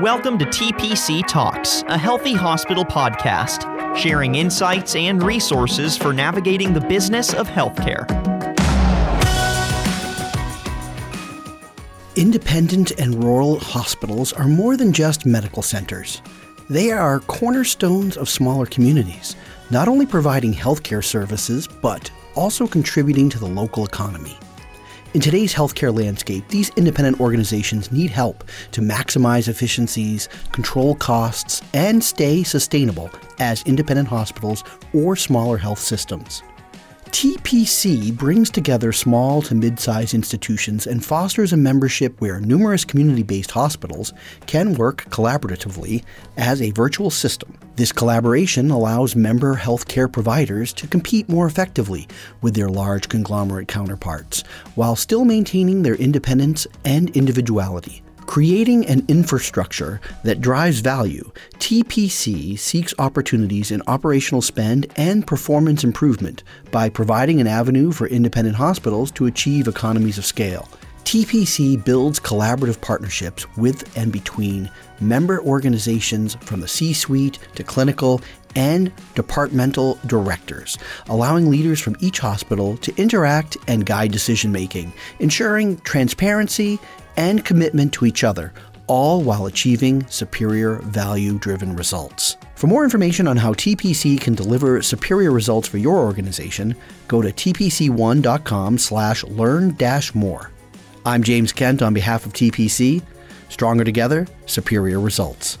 Welcome to TPC Talks, a healthy hospital podcast, sharing insights and resources for navigating the business of healthcare. Independent and rural hospitals are more than just medical centers. They are cornerstones of smaller communities, not only providing healthcare services, but also contributing to the local economy. In today's healthcare landscape, these independent organizations need help to maximize efficiencies, control costs, and stay sustainable as independent hospitals or smaller health systems. TPC brings together small to mid sized institutions and fosters a membership where numerous community based hospitals can work collaboratively as a virtual system. This collaboration allows member healthcare providers to compete more effectively with their large conglomerate counterparts while still maintaining their independence and individuality. Creating an infrastructure that drives value, TPC seeks opportunities in operational spend and performance improvement by providing an avenue for independent hospitals to achieve economies of scale. TPC builds collaborative partnerships with and between member organizations from the C suite to clinical and departmental directors, allowing leaders from each hospital to interact and guide decision making, ensuring transparency and commitment to each other, all while achieving superior value driven results. For more information on how TPC can deliver superior results for your organization, go to tpc1.com slash learn more. I'm James Kent on behalf of TPC. Stronger together, superior results.